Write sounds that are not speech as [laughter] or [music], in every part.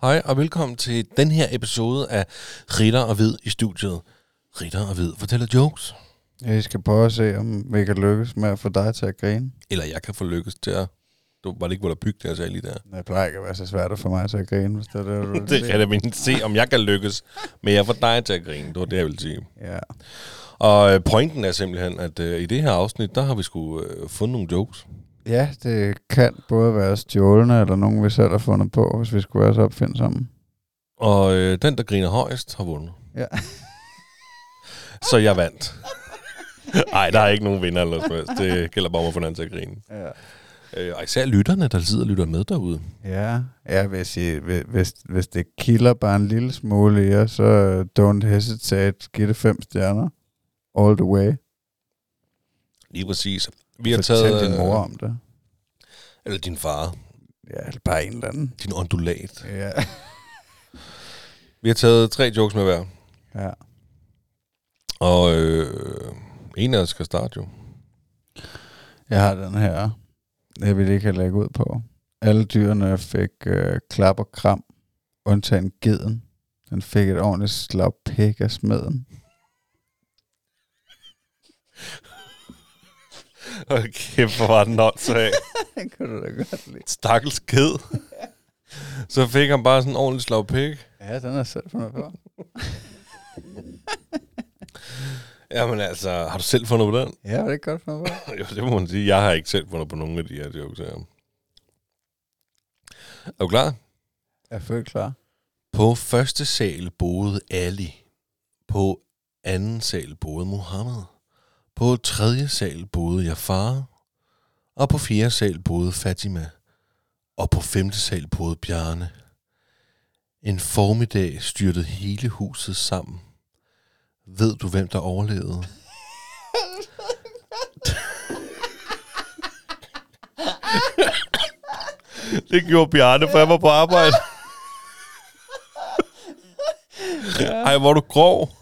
Hej og velkommen til den her episode af Ritter og Hvid i studiet. Ritter og Hvid fortæller jokes. Jeg skal prøve at se, om vi kan lykkes med at få dig til at grine. Eller jeg kan få lykkes til at... Du var det ikke, hvor der bygge det, jeg sagde lige der. Det plejer ikke at være så svært at få mig til at grine, hvis det er det, du [laughs] Det kan jeg men se, om jeg kan lykkes. Men jeg får dig til at grine, det var det, jeg ville sige. Ja. Og øh, pointen er simpelthen, at øh, i det her afsnit, der har vi sgu øh, fundet nogle jokes. Ja, det kan både være stjålende, eller nogen, vi selv har fundet på, hvis vi skulle være så opfindsomme. Og øh, den, der griner højst, har vundet. Ja. Så jeg vandt. Nej, der er ikke nogen vinder eller noget. Det gælder bare om at få den til at grine. Ja. Øh, og især lytterne, der sidder og lytter med derude. Ja, jeg vil sige, hvi- hvis, hvis det kilder bare en lille smule i jer, så øh, don't hesitate, giv det fem stjerner. All the way. Lige præcis. Vi har taget... din øh, mor om det. Eller din far. Ja, eller bare en eller anden. Din ondulat. Ja. [laughs] Vi har taget tre jokes med hver. ja. Og øh, en af os skal starte jo. Jeg har den her, jeg vil ikke have lægge ud på. Alle dyrene fik øh, klap og kram, undtagen geden. Den fik et ordentligt slag pæk af smeden. [laughs] Okay, hvor var den åndssvag. [laughs] Den kunne du da godt lide. Stakkels ked. [laughs] Så fik han bare sådan en ordentlig slag pik. Ja, den er selv fundet på. Jamen altså, har du selv fundet på den? Ja, det er godt fundet på. Jo, det må man sige. Jeg har ikke selv fundet på nogen af de her jokes her. Er du klar? Jeg er fuldt klar. På første sal boede Ali. På anden sal boede Mohammed. På tredje sal boede Jafar. Og på fjerde sal boede Fatima. Og på femte sal boede Bjarne. En formiddag styrtede hele huset sammen. Ved du, hvem der overlevede? [laughs] det gjorde Bjarne, for jeg var på arbejde. [laughs] Ej, hvor du grov.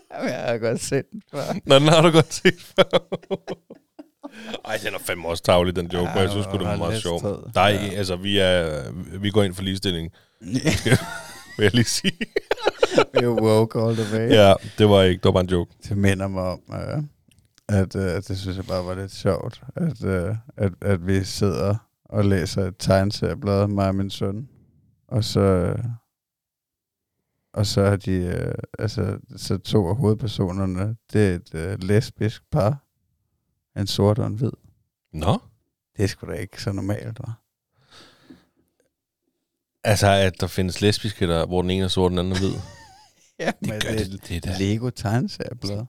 [laughs] Jeg har godt set den før. Nå, den har du godt set før. [laughs] Ej, den er fandme også tavlig, den joke, Ja, jeg synes det var meget sjov. er, Ja. altså, vi, er, vi går ind for ligestilling, [laughs] vil jeg lige sige. Vi er woke all the way. ja, det var ikke, det var bare en joke. Det minder mig om, øh, at øh, det synes jeg bare var lidt sjovt, at, øh, at, at vi sidder og læser et tegneserieblad, mig og min søn, og så, øh, og så har de, øh, altså, så to af hovedpersonerne, det er et øh, lesbisk par, en sort og en hvid. Nå? Det er sgu da ikke så normalt, var. Altså, at der findes lesbiske, der, hvor den ene er sort, og den anden er hvid. [laughs] Ja, Det men gør det, det, det er er Lego tegneserieblad,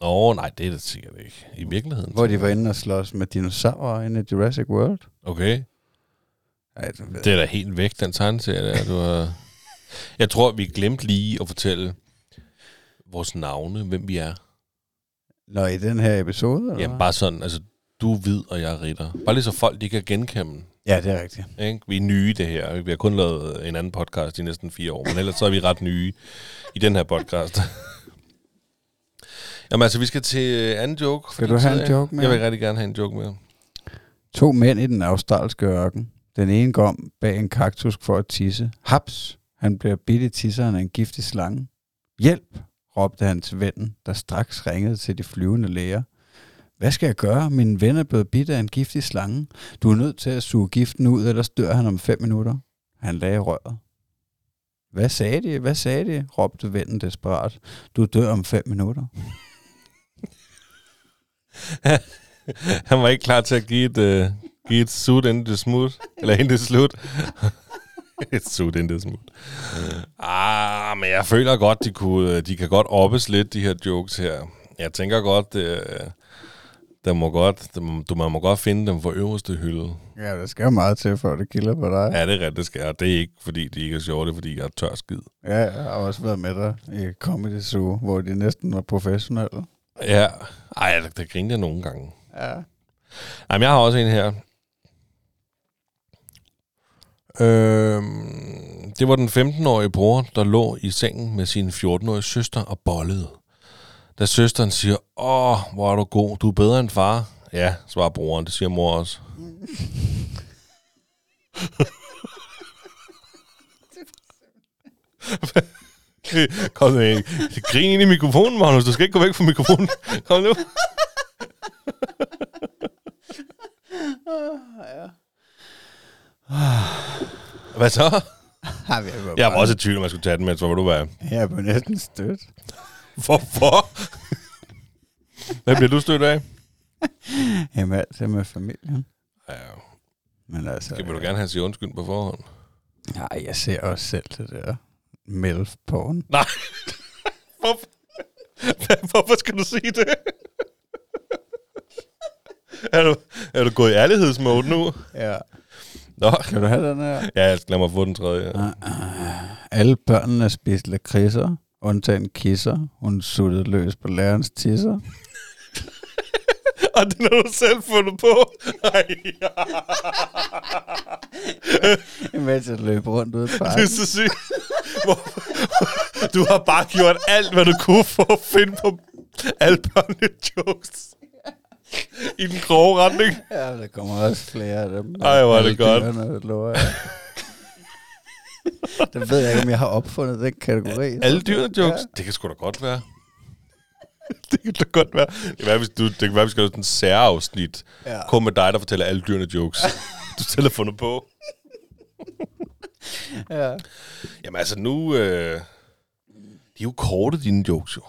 Nå, nej, det er det sikkert ikke. I virkeligheden. hvor de var inde og slås med dinosaurer inde i Jurassic World. Okay. Ej, det, Det er da helt væk, den tegneserie der. Du har... Jeg tror, vi glemte lige at fortælle vores navne, hvem vi er. Nå, i den her episode, eller Jamen hvad? bare sådan, altså du er hvid, og jeg er ritter. Bare lige så folk, de kan genkende. Ja, det er rigtigt. Ikke? Vi er nye i det her. ikke? Vi har kun lavet en anden podcast i næsten fire år, men ellers så er vi ret nye i den her podcast. [laughs] Jamen altså, vi skal til anden joke. Skal du have en joke med? Jeg vil rigtig gerne have en joke med. To mænd i den australske ørken. Den ene går om bag en kaktus for at tisse. Haps! Han bliver bidt i tisseren af en giftig slange. Hjælp! råbte han til vennen, der straks ringede til de flyvende læger. Hvad skal jeg gøre? Min ven er blevet bidt af en giftig slange. Du er nødt til at suge giften ud, ellers dør han om fem minutter. Han lagde røret. Hvad sagde de? Hvad sagde de? råbte vennen desperat. Du dør om fem minutter. [laughs] Han var ikke klar til at give et, uh, give et sud inden det smut. Eller inden det slut. [laughs] et sud inden det smut. Ah, men jeg føler godt, de, kunne, de kan godt oppes lidt, de her jokes her. Jeg tænker godt, uh, der må godt, der må, du, man må godt finde dem for øverste hylde. Ja, der skal jo meget til, for at det kilder på dig. Ja, det er rigtigt, det skal. Det er ikke, fordi de ikke er sjove, det er, fordi jeg er tør skid. Ja, jeg har også været med dig i Comedy Zoo, hvor de næsten var professionelle. Ja, ej, der, der griner jeg nogle gange. Ja. Jamen, jeg har også en her. Øhm, det var den 15-årige bror, der lå i sengen med sin 14-årige søster og bollede. Da søsteren siger, åh, hvor er du god, du er bedre end far. Ja, svarer broren, det siger mor også. [laughs] Kom med. Grin ind i mikrofonen, Magnus. Du skal ikke gå væk fra mikrofonen. Kom nu. Hvad så? Jeg, var Jeg også i tvivl, om jeg skulle tage den med, så hvor du var. Jeg var næsten stødt. Hvorfor? Hvad bliver du stødt af? Jamen, altid med familien. Ja, Men altså... skal du gerne have sige undskyld på forhånd? Nej, jeg ser også selv det der milf-porn. Nej. Hvorfor? Hvorfor skal du sige det? er, du, er du gået i ærlighedsmode nu? Ja. Nå, Kan du have den her? ja, jeg skal lade mig få den tredje. Uh, alle børnene spiste lakridser, undtagen kisser. Hun suttede løs på lærerens tisser. [laughs] Og den har du selv fundet på. Ej, ja. [laughs] Imens jeg løb rundt ude i Du er parken. så syg. Hvor- Du har bare gjort alt, hvad du kunne for at finde på alle børnejokes. I den grove retning. Ja, der kommer også flere af dem. Ej, hvor er det godt. dyrene, lover jeg. det ved jeg ikke, om jeg har opfundet den kategori. Alle dyrene jokes? Ja. Det kan sgu da godt være. det kan da godt være. Det kan være, hvis du, det kan være, vi skal have sådan en særafsnit. Ja. Kun med dig, der fortæller alle dyrene jokes. du selv har fundet på. ja. Jamen altså nu... Øh, de er jo korte, dine jokes jo.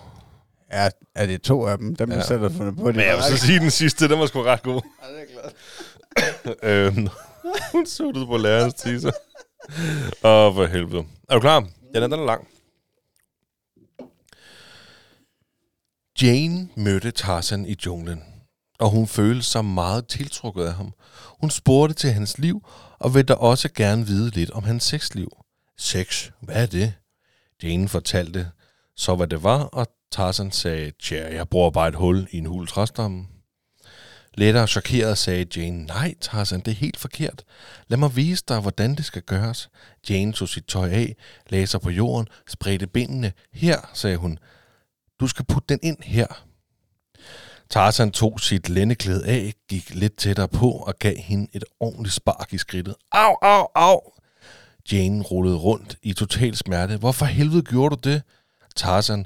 Ja, er det to af dem? Dem, ja. Jeg selv har fundet på. Men jeg var vil så sige, den sidste, den var sgu ret god. Ja, det er klart. [coughs] [coughs] øhm, hun suttede på lærerens teaser. Åh, oh, for helvede. Er du klar? Den er, den er lang. Jane mødte Tarzan i junglen, og hun følte sig meget tiltrukket af ham. Hun spurgte til hans liv, og ville da også gerne vide lidt om hans sexliv. Sex? Hvad er det? Jane fortalte så, hvad det var, og Tarzan sagde, tja, jeg bruger bare et hul i en hul træstamme. Lettere chokeret sagde Jane, nej Tarzan, det er helt forkert. Lad mig vise dig, hvordan det skal gøres. Jane tog sit tøj af, lagde sig på jorden, spredte benene. Her, sagde hun, du skal putte den ind her. Tarzan tog sit lændeklæde af, gik lidt tættere på og gav hende et ordentligt spark i skridtet. Au, au, au! Jane rullede rundt i total smerte. Hvorfor helvede gjorde du det? Tarzan,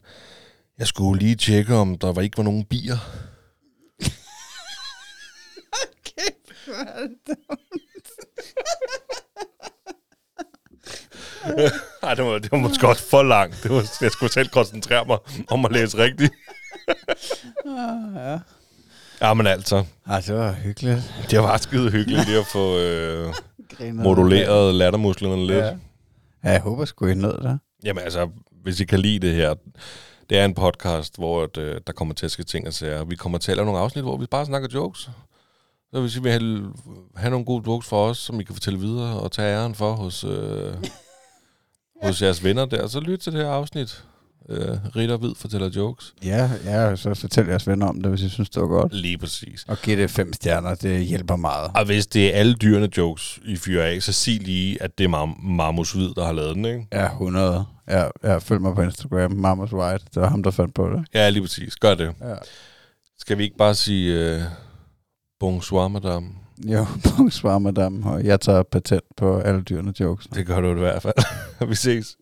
jeg skulle lige tjekke, om der var ikke var nogen bier. Nej, det var, det var måske også for langt. Det var, jeg skulle selv koncentrere mig om at læse rigtigt. ja. Ja, men altså, Ej, det var hyggeligt. det var skide hyggeligt lige at få øh, moduleret lattermusklerne lidt. Ja. Ja. ja, jeg håber sgu, I nød det. Jamen altså, hvis I kan lide det her, det er en podcast, hvor at, øh, der kommer til at ske ting og sager. Vi kommer til at lave nogle afsnit, hvor vi bare snakker jokes. Så hvis I vil have, have nogle gode jokes for os, som I kan fortælle videre og tage æren for hos, øh, [laughs] hos jeres venner der, så lyt til det her afsnit. Øh, Ritter Hvid fortæller jokes. Ja, ja, så fortæl jeres venner om det, hvis I synes, det var godt. Lige præcis. Og giv det fem stjerner, det hjælper meget. Og hvis det er alle dyrene jokes, I fyrer af, så sig lige, at det er Mar- Marmus Hvid, der har lavet den, ikke? Ja, 100. Ja, ja, følg mig på Instagram, Mamas White. Det var ham, der fandt på det. Ja, lige præcis. Gør det. Ja. Skal vi ikke bare sige uh, bonsoir, madame? Jo, [laughs] bonsoir, madame. Og jeg tager patent på alle dyrene jokes. Det gør du i hvert fald. [laughs] vi ses.